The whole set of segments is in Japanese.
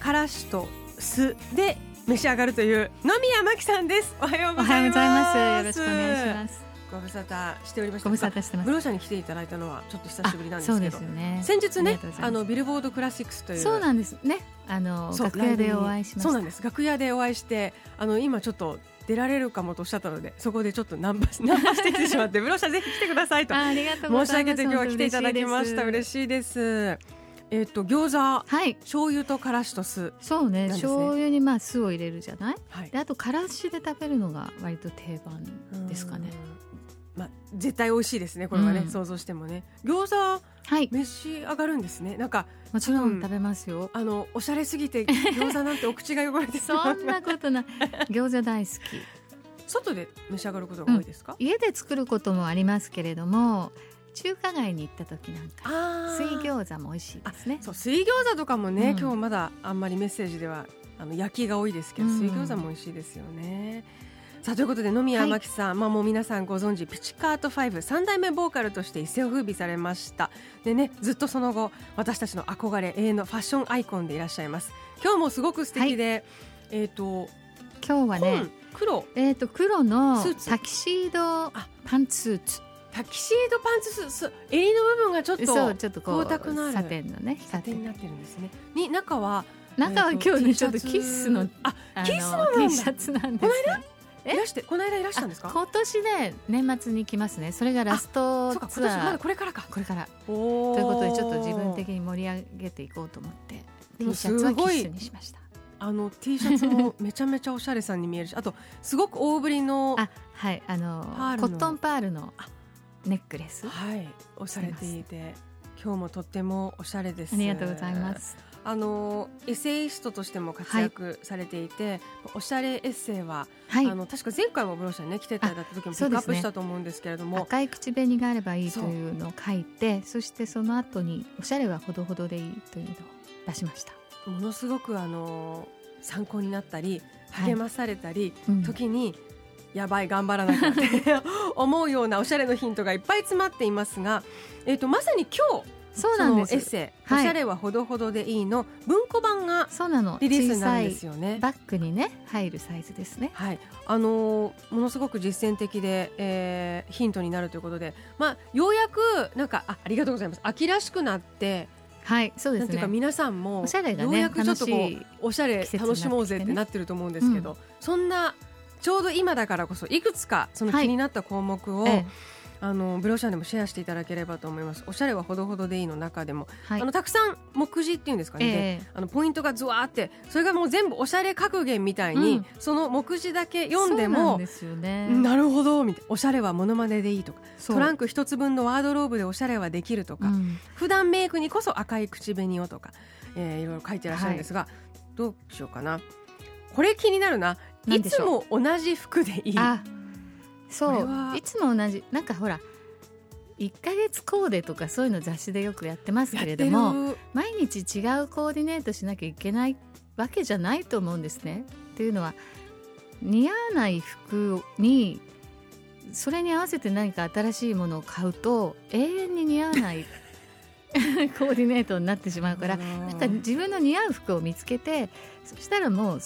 からしと酢で召し上がるという野宮真紀さんです。おはようございます。よろしくお願いします。ご無沙汰しておりました。ご無沙汰してます。ブローシャに来ていただいたのはちょっと久しぶりなんですけど、ね、先日ねあのビルボードクラシックスという。そうなんですね。あの楽屋でお会いしまそうなんです。楽屋でお会いしてあの今ちょっと出られるかもとおっしゃったのでそこでちょっとナンパ ナンパしてきてしまってブローシャぜひ来てくださいと。申し上げて今日は来ていただきました。嬉しいですえっ、ー、と餃子、はい、醤油とからしと酢、そうね、ね、醤油にまあ酢を入れるじゃない、はい、であとからしで食べるのが割と定番ですかね。まあ、絶対美味しいですねこれはね、うん、想像してもね。餃子、はい、召し上がるんですね。なんかもちろん食べますよ、あのおしゃれすぎて餃子なんてお口が汚れてそんなことない。餃子大好き。外で召し上がることが多いですか、うん、家で作ることもありますけれども中華街に行った時なんか水餃子も美味しいですね。そう水餃子とかもね、うん、今日まだあんまりメッセージではあの焼きが多いですけど、水餃子も美味しいですよね、さあということで野宮真紀さん、はい、まあもう皆さんご存知ピチカート5三代目ボーカルとして一世を風靡されました。でねずっとその後私たちの憧れ永遠のファッションアイコンでいらっしゃいます。今日もすごく素敵で、はい、えっ、ー、と今日はね黒。えっ、ー、と黒のタキシードパンツスーツタキシードパンツスーツ襟の部分がちょっとそうちょっとこうサテンのねサテンになってるんですね。に中は中は今日ねちょっとキスのあキスの T シャツなんです、ね、いらしてこの間いらしたんですか？今年で年末に来ますね。それがラストツアー。まだこれからか。これから。ということでちょっと自分的に盛り上げていこうと思って T シャツはキッスにしました。あの T シャツも めちゃめちゃおしゃれさんに見えるしあとすごく大ぶりのあはいあのコットンパールのネックレスはいおされていて今日もとってもおしゃれです。ありがとうございます。あのエッセイストとしても活躍されていて、はい、おしゃれエッセイは、はい、あの確か前回もブローシャにね来ていただいた時もピックアップしたと思うんですけれども、ね、赤い口紅があればいいというのを書いてそしてその後におしゃれはほどほどでいいというのを出しました。ものすごくあの参考になったり励まされたり、はいうん、時にやばい頑張らなきゃって 思うようなおしゃれのヒントがいっぱい詰まっていますが、えーと、まさに今日そうなんです。エッセイ、はい、おしゃれはほどほどでいいの文庫版がリリースになるんですよね。バッグにね入るサイズですね。はい。あのー、ものすごく実践的で、えー、ヒントになるということでまあようやくなんかあありがとうございます。秋らしくなってはいそうですね。か皆さんもおしゃれが、ね、ようやくちょっとこうおしゃれ楽しもうぜってなってると思うんですけど、うん、そんなちょうど今だからこそいくつかその気になった項目を、はい、あのブローシャンでもシェアしていただければと思います。おしゃれはほどほどでいいの中でも、はい、あのたくさん目次っていうんですかね、えー、あのポイントがずわーってそれがもう全部おしゃれ格言みたいに、うん、その目次だけ読んでもなるほどみたいな。おしゃれはモノマネでいいとかトランク一つ分のワードローブでおしゃれはできるとか、うん、普段メイクにこそ赤い口紅をとか、えー、いろいろ書いてらっしゃるんですが、はい、どうしようかな。これ気になるないつも同じ服でいい。そう。いつも同じなんかほら1か月コーデとかそういうの雑誌でよくやってますけれども毎日違うコーディネートしなきゃいけないわけじゃないと思うんですね。っていうのは似合わない服にそれに合わせて何か新しいものを買うと永遠に似合わない コーディネートになってしまうからなんか自分の似合う服を見つけてそしたらもう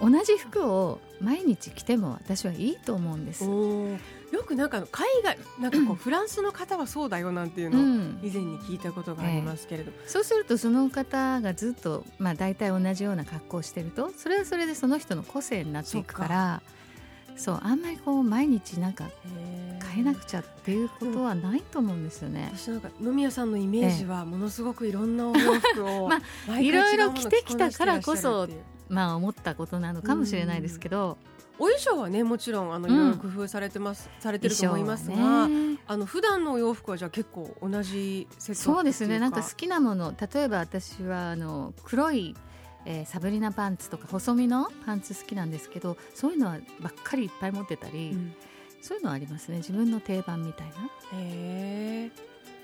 同じ服を毎日着ても私はいいと思うんです。よくなんか海外なんかこうフランスの方はそうだよなんていうのを以前に聞いたことがありますけれど、うんえ。ー、そうするとその方がずっとまあ大体同じような格好をしてるとそれはそれでその人の個性になっていくからそうあんまりこう毎日なんか変えなくちゃっていうことはないと思うんですよね。私なんか野宮さんのイメージはものすごくいろんなお洋服を、まあ、いろいろ着てきたからこそまあ思ったことなのかもしれないですけど。お衣装はねもちろんあのいろいろ工夫されてます、うん、されてると思いますが、ね、あの普段のお洋服はじゃあ結構同じセットそうですね。なんか好きなもの例えば私はあの黒いえー、サブリナパンツとか細身のパンツ好きなんですけどそういうのはばっかりいっぱい持ってたり、うん、そういうのはありますね。自分の定番みたいな。へ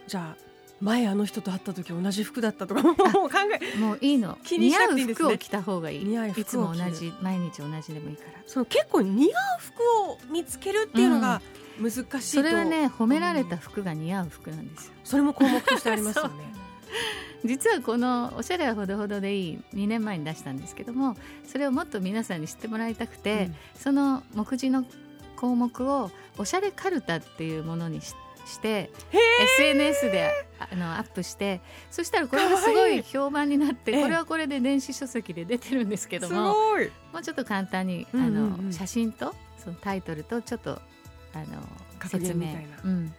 じゃあ前あの人と会った時同じ服だったとかもう考え もういいの。気にしなくていいです、ね、似合う服を着た方がいい。似合う服いつも同じ。毎日同じでもいいから。その結構似合う服を見つけるっていうのが難しい、うん、それはね褒められた服が似合う服なんですよ、うん、それも項目としてありますよね 実はこの「おしゃれはほどほどでいい」2年前に出したんですけどもそれをもっと皆さんに知ってもらいたくて、うん、その目次の項目を「おしゃれかるた」っていうものにしてして SNS であのアップしてそしたらこれがすごい評判になってこれはこれで電子書籍で出てるんですけどももうちょっと簡単にあの、写真とそのタイトルとちょっとあの説明、うん、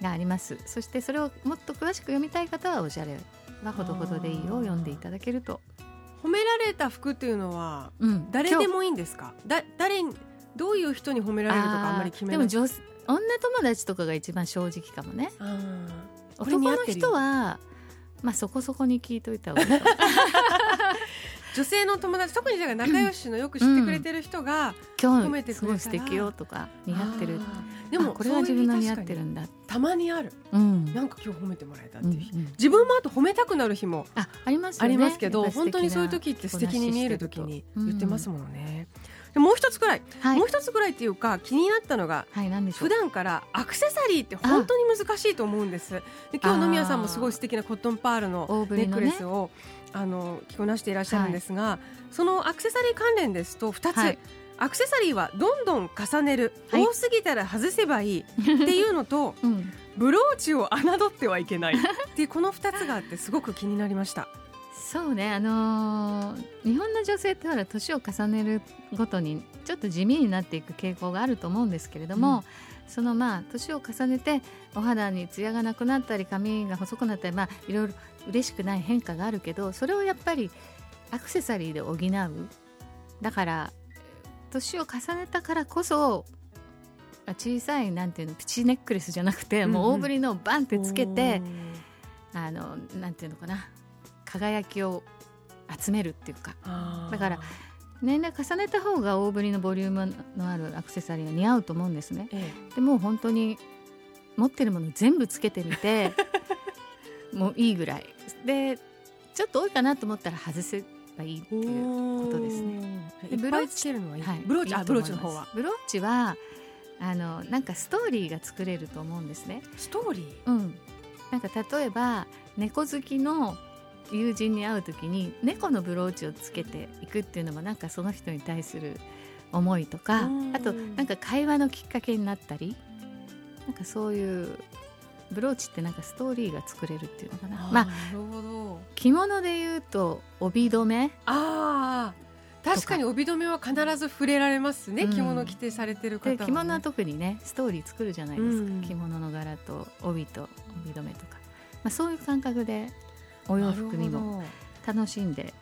があります。そしてそれをもっと詳しく読みたい方はおしゃれはほどほどでいいを読んでいただけると。褒められた服っていうのは、うん、誰でもいいんですか？だ誰どういう人に褒められるとかあんまり決めない。でも女友達とかが一番正直かもね。男の人はまあそこそこに聞いといた方がいい 女性の友達特にじゃ仲良しのよく知ってくれてる人が褒めてくれたら、うん、すごい素敵よとか似合ってる。でもこれは自分の似合ってるんだ。たまにある、うん、なんか今日褒めてもらえたっていう。日、うんうん、自分もあと褒めたくなる日もああります、ね、ありますけど本当にそういう時って素敵に見える時に言ってますもんね。うんもう一つぐらい、はい、もう一つぐらいっていうか気になったのが、はい、普段からアクセサリーって本当に難しいと思うんです。で今日野宮さんもすごい素敵なコットンパールのネックレスを、ね、あの着こなしていらっしゃるんですが、はい、そのアクセサリー関連ですと2つ、はい、アクセサリーはどんどん重ねる、多すぎたら外せばいい。っていうのと、うん、ブローチを侮ってはいけない。っていうこの2つがあってすごく気になりました。そうねあのー、日本の女性ってほら年を重ねるごとにちょっと地味になっていく傾向があると思うんですけれども、うん、そのまあ年を重ねてお肌にツヤがなくなったり髪が細くなったりまあいろいろ嬉しくない変化があるけどそれをやっぱりアクセサリーで補う。だから年を重ねたからこそ小さいなんていうのプチネックレスじゃなくて、うんうん、もう大ぶりのバンってつけてあのなんていうのかな輝きを集めるっていうか。だから年齢重ねた方が大ぶりのボリュームのあるアクセサリーが似合うと思うんですね、ええ、でも本当に持ってるもの全部つけてみて もういいぐらい。でちょっと多いかなと思ったら外せばいいっていうことですね。でブローチ、はい、ブローチあブローチの方は？ブローチはあのなんかストーリーが作れると思うんですね。ストーリー？うん。なんか例えば猫好きの友人に会う時に猫のブローチをつけていくっていうのもなんかその人に対する思いとかあとなんか会話のきっかけになったりなんかそういうブローチってなんかストーリーが作れるっていうのかな。あまあ、着物で言うと帯留め？あ確かに帯留めは必ず触れられますね、うん、着物着てされてる方は、ね、着物は特にねストーリー作るじゃないですか、うん、着物の柄と帯と帯留めとか、まあ、そういう感覚でお洋服にも。楽しんで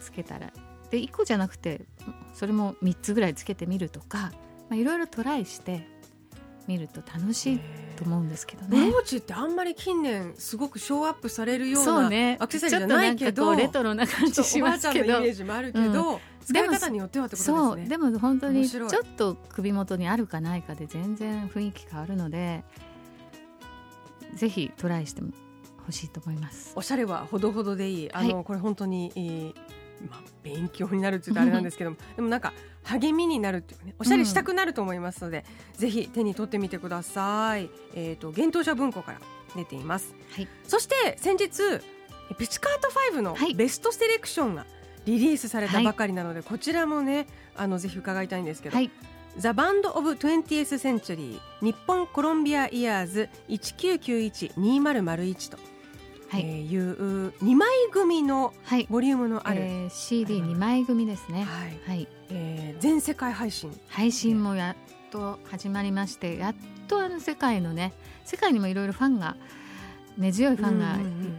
つけたら。で1個じゃなくてそれも3つぐらいつけてみるとかいろいろトライして見ると楽しいと思うんですけどね。ブローチってあんまり近年すごくショーアップされるようなね、アクセサリーじゃないけど、レトロな感じしますけど、イメージもあるけど、うん、使い方によってはってことですね。でも本当にちょっと首元にあるかないかで全然雰囲気変わるので、ぜひトライしてほしいと思います。おしゃれはほどほどでいい。あの、はい、これ本当に、えーまあ、勉強になるって言うとあれなんですけども。でもなんか励みになるっていうね。おしゃれしたくなると思いますので、うん、ぜひ手に取ってみてください。えっ、ー、と幻冬舎文庫から出ています。はい、そして先日ピチカート5のベストセレクションがリリースされたばかりなので、はい、こちらもねあのぜひ伺いたいんですけど、はい、ザ・バンド・オブ・ 20th Century 日本コロンビア・イヤーズ1991-2001とはい、えー、いう2枚組のボリュームのある、はいえー、CD2 枚組ですね、はい、はい、えー、全世界配信。配信もやっと始まりましてやっとあの世界のね世界にもいろいろファンが根強いファンが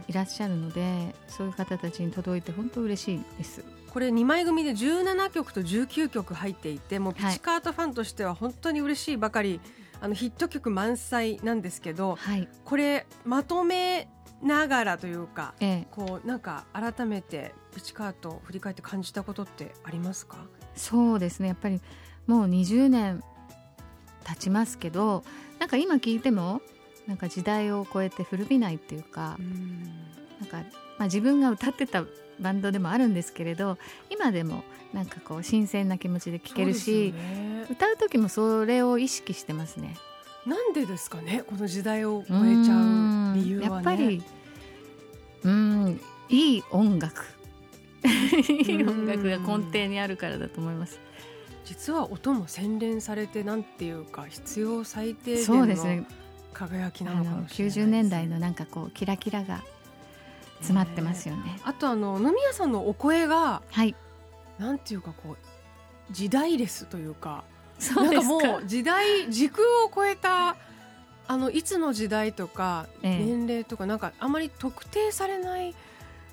いらっしゃるので、うんうんうん、そういう方たちに届いて本当嬉しいです。これ2枚組で17曲と19曲入っていてもうピチカートファンとしては本当に嬉しいばかり、あのヒット曲満載なんですけど、はい、これまとめながらというか、ええ、こうなんか改めてプチカートを振り返って感じたことってありますか？そうですね。やっぱりもう20年経ちますけどなんか今聞いてもなんか時代を超えて古びないっていうかなんか、まあ、自分が歌ってたバンドでもあるんですけれど今でもなんかこう新鮮な気持ちで聴けるし、ね、歌う時もそれを意識してますね。なんでですかね？この時代を超えちゃう理由は、ね、やっぱりうんいい音楽。いい音楽が根底にあるからだと思います。実は音も洗練されてなんていうか必要最低限の輝きなのかもしれないです、ね、90年代のなんかこうキラキラが詰まってますよね。あとあの野宮さんのお声が、はい、なんていうかこう時代レスというか。そうですもう時代時空を超えたあのいつの時代とか年齢とか、なんかあまり特定されない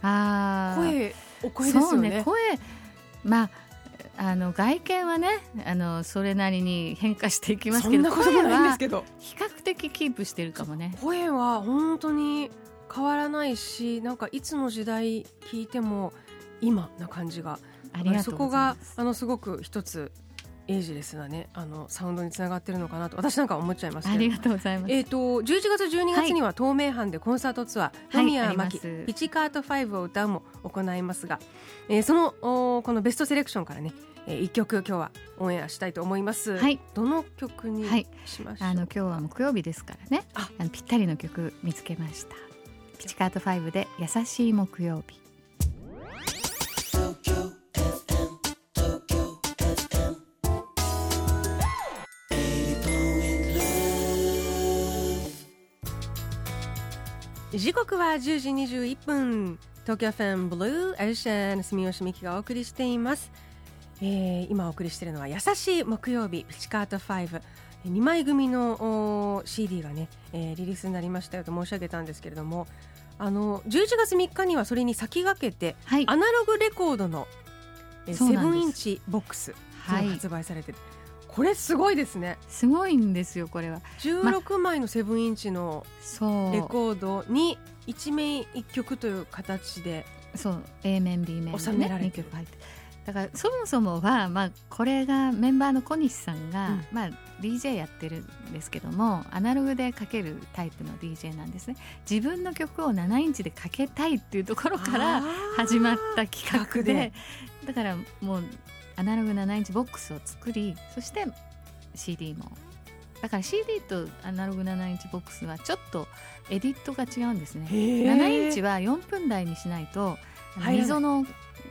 声お声ですよね。ね声。まああの外見はねあのそれなりに変化していきますけど声は比較的キープしてるかもね。声は本当に変わらないしなんかいつの時代聞いても今な感じが。あそこがあのすごく一つエイジレスなねあのサウンドにつながってるのかなと私なんか思っちゃいますありがとうございます。えっ、ー、と11月12月には東名阪でコンサートツアー、はい、野宮真紀ピチカート5を歌うも行いますが、えー、そのおこのベストセレクションからねえー、一曲今日はオンエアしたいと思います。はい、どの曲にしましょう、はい、あの今日は木曜日ですからね。あのぴったりの曲見つけました。ピチカート5で優しい木曜日。時刻は10時21分東京フェンブルーエルシャン住吉美希がお送りしています。えー、今お送りしているのは優しい木曜日ピチカート5 2枚組の CD がね、えー、リリースになりましたよと申し上げたんですけれどもあの11月3日にはそれに先駆けて、はい、アナログレコードのセブンインチボックスが発売されて、はい、これすごいですね。すごいんですよこれは。16枚のセブンインチのレコードに1面1曲という形でそう A 面 B 面、ね、収められてる。だからそもそもは、まあ、これがメンバーの小西さんが、うん、まあ、DJ やってるんですけどもアナログでかけるタイプの DJ なんですね。自分の曲を7インチでかけたいっていうところから始まった企画で。だからもうアナログ7インチボックスを作りそして CD も。だから CD とアナログ7インチボックスはちょっとエディットが違うんですね。7インチは4分台にしないと溝の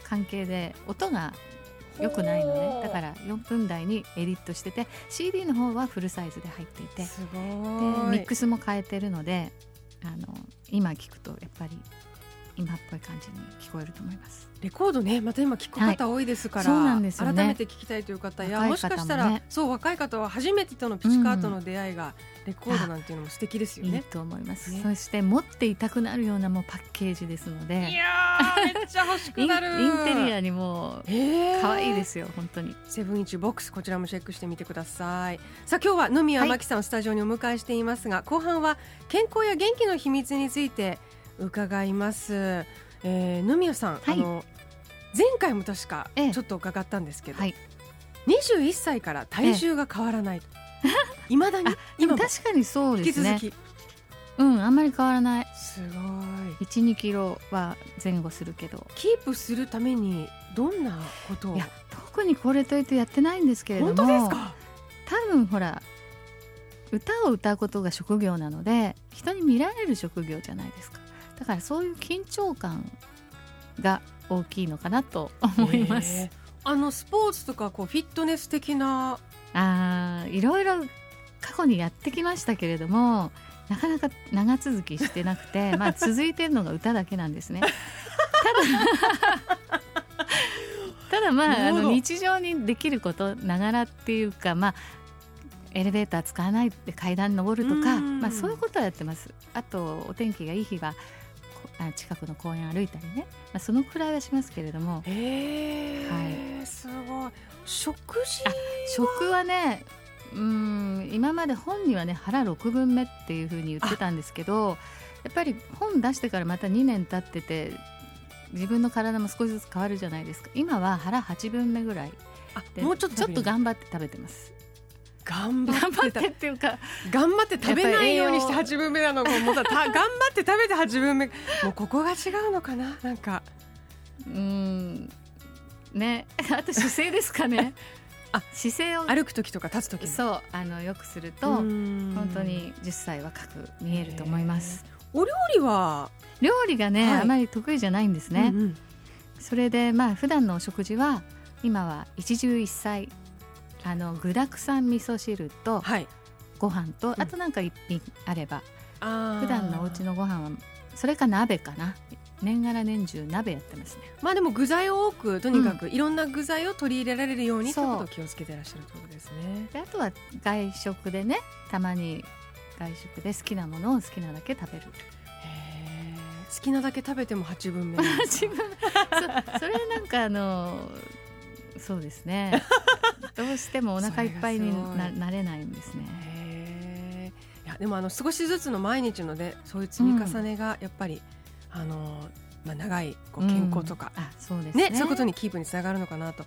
関係で音が良くないのね。だから4分台にエディットしてて CD の方はフルサイズで入っていて。でミックスも変えてるのであの今聞くとやっぱり今っぽい感じに聞こえると思います。レコードねまた今聞く方多いですから、改めて聞きたいという方や、もしかしたら、そう若い方は初めてとのピチカートの出会いが、レコードなんていうのも素敵ですよね。い。いと思います、ね、そして持っていたくなるようなもうパッケージですので。いやめっちゃ欲しくなる。インテリアにも可愛いですよ本当に。セブンインチボックスこちらもチェックしてみてください。さあ今日は野宮真紀さんをスタジオにお迎えしていますが、はい、後半は健康や元気の秘密について伺います、えー、野宮さん、はい、あの前回も確かちょっと伺ったんですけど、はい、21歳から体重が変わらない、い、ま、だに？今確かにそうですね。うんあんまり変わらない。すごい。12キロは前後するけど。キープするためにどんなことを？いや特にこれといってやってないんですけれども本当ですか？多分ほら歌を歌うことが職業なので人に見られる職業じゃないですかだからそういう緊張感が大きいのかなと思います。あのスポーツとかこうフィットネス的なあいろいろ過去にやってきましたけれどもなかなか長続きしてなくて、まあ、続いてるのが歌だけなんですね。ただただまああの日常にできることながらっていうかまあエレベーター使わないで階段登るとか、まあ、そういうことはやってます。あとお天気がいい日は近くの公園歩いたりね、まあ、そのくらいはしますけれども。へはい、すごい。食事あ食はねうん今まで本にはね腹6分目っていうふうに言ってたんですけどやっぱり本出してからまた2年経ってて自分の体も少しずつ変わるじゃないですか。今は腹8分目ぐらいもうちょっとちょっと頑張って食べてます頑張ってっていうか。頑張って食べないようにして8分目なのももう頑張って食べて8分目。もうここが違うのかな？なんか。うん。ね。あと姿勢ですかね。あ姿勢を。歩く時とか立つ時そう。あのよくすると本当に10歳若く見えると思います。お料理は？料理がね、はい、あまり得意じゃないんですね、うんうん、それでまあ普段のお食事は今は一汁一菜あの具だくさん味噌汁とご飯と、はい、あとなんか一品あれば、うん、普段のお家のご飯はそれか鍋かな？年がら年中鍋やってますね。まあでも具材を多くとにかくいろんな具材を取り入れられるように、う。ん、ということを気をつけてらっしゃるということですね。であとは外食でねたまに外食で好きなものを好きなだけ食べる。好きなだけ食べても8分目それなんかあのそうですね どうしてもお腹いっぱいにななれないんですね。いやでもあの少しずつの毎日のでそういう積み重ねがやっぱり、うん、あのまあ、長いこう健康とか、うん、あそうですね、ね、そういうことにキープにつながるのかなと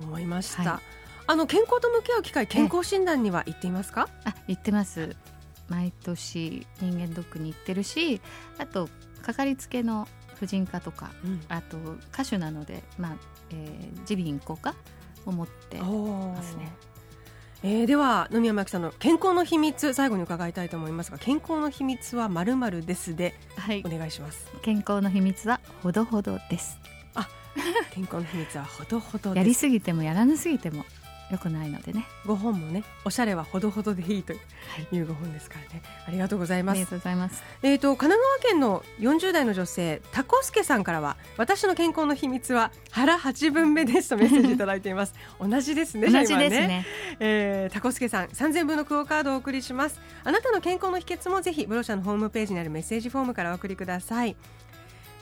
思いました、はい、あの健康と向き合う機会健康診断には行っていますか？あ行ってます。毎年人間ドックに行ってるしあとかかりつけの婦人科とか、うん、あと歌手なのでまあえー、耳鼻咽喉科を持ってますね。えー、では野宮真紀さんの健康の秘密最後に伺いたいと思いますが健康の秘密はまるまるですで、はい、お願いします。健康の秘密はほどほどです。あ健康の秘密はほどほどやりすぎてもやらなすぎても良くないのでね。5本もねおしゃれはほどほどでいいという5本ですからね、ありがとうございます。ありがとうございます。えっ、ー、と神奈川県の40代の女性タコスケさんからは私の健康の秘密は腹8分目ですとメッセージいただいています。同じですね同じですね。ね、えー、タコスケさん3000分のクオカードをお送りします。あなたの健康の秘訣もぜひブロシャのホームページにあるメッセージフォームからお送りください。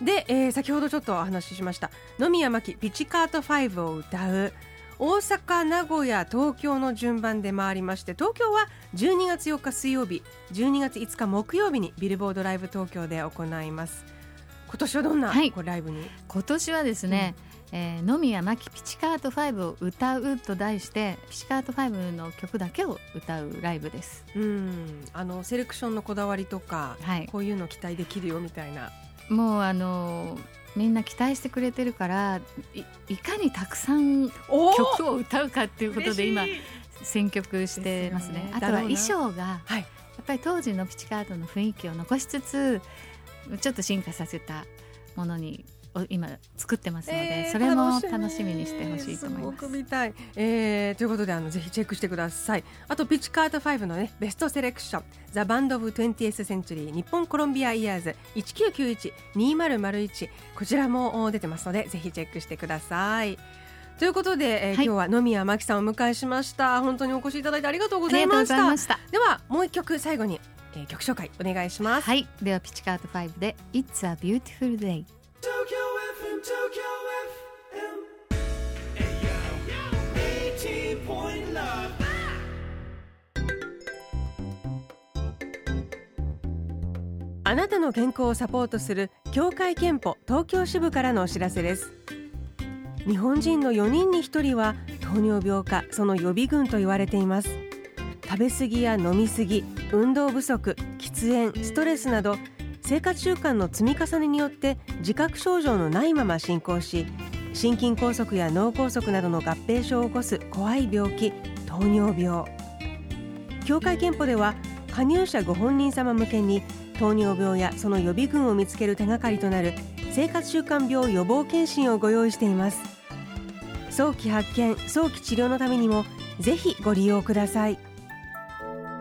で、えー、先ほどちょっとお話ししました野宮真紀ピチカート5を歌う大阪、名古屋、東京の順番で回りまして東京は12月4日水曜日12月5日木曜日にビルボードライブ東京で行います。今年はどんな、はい、ライブに？今年はですね、うん、えー、野宮真紀ピチカート5を歌うと題してピチカート5の曲だけを歌うライブです。うん。あのセレクションのこだわりとか、はい、こういうの期待できるよみたいな。もうあのーみんな期待してくれてるからいかにたくさん曲を歌うかっていうことで今選曲してますね、ね、あとは衣装が、はい、やっぱり当時のピチカートの雰囲気を残しつつちょっと進化させたものにを今作ってますので、えー、それも楽しみ。にしてほしいと思います。す見たい、えー、ということであのぜひチェックしてください。あとピッチカート5のねベストセレクション「ザ・バンド・オブ・ 20th センチュリー日本コロンビア・イヤーズ1991-2001」こちらも出てますのでぜひチェックしてください。ということで、えー、はい、今日は野宮真紀さんをお迎えしました。本当にお越しいただいてありがとうございました。ではもう一曲最後に、えー、曲紹介お願いします。はい。ではピチカート5で It's a beautiful day あなたの健康をサポートする協会憲法東京支部からのお知らせです。日本人の4人に1人は糖尿病かその予備軍と言われています。食べ過ぎや飲み過ぎ運動不足喫煙ストレスなど生活習慣の積み重ねによって自覚症状のないまま進行し心筋梗塞や脳梗塞などの合併症を起こす怖い病気糖尿病。協会けんぽでは加入者ご本人様向けに糖尿病やその予備軍を見つける手がかりとなる生活習慣病予防健診をご用意しています。早期発見早期治療のためにもぜひご利用ください。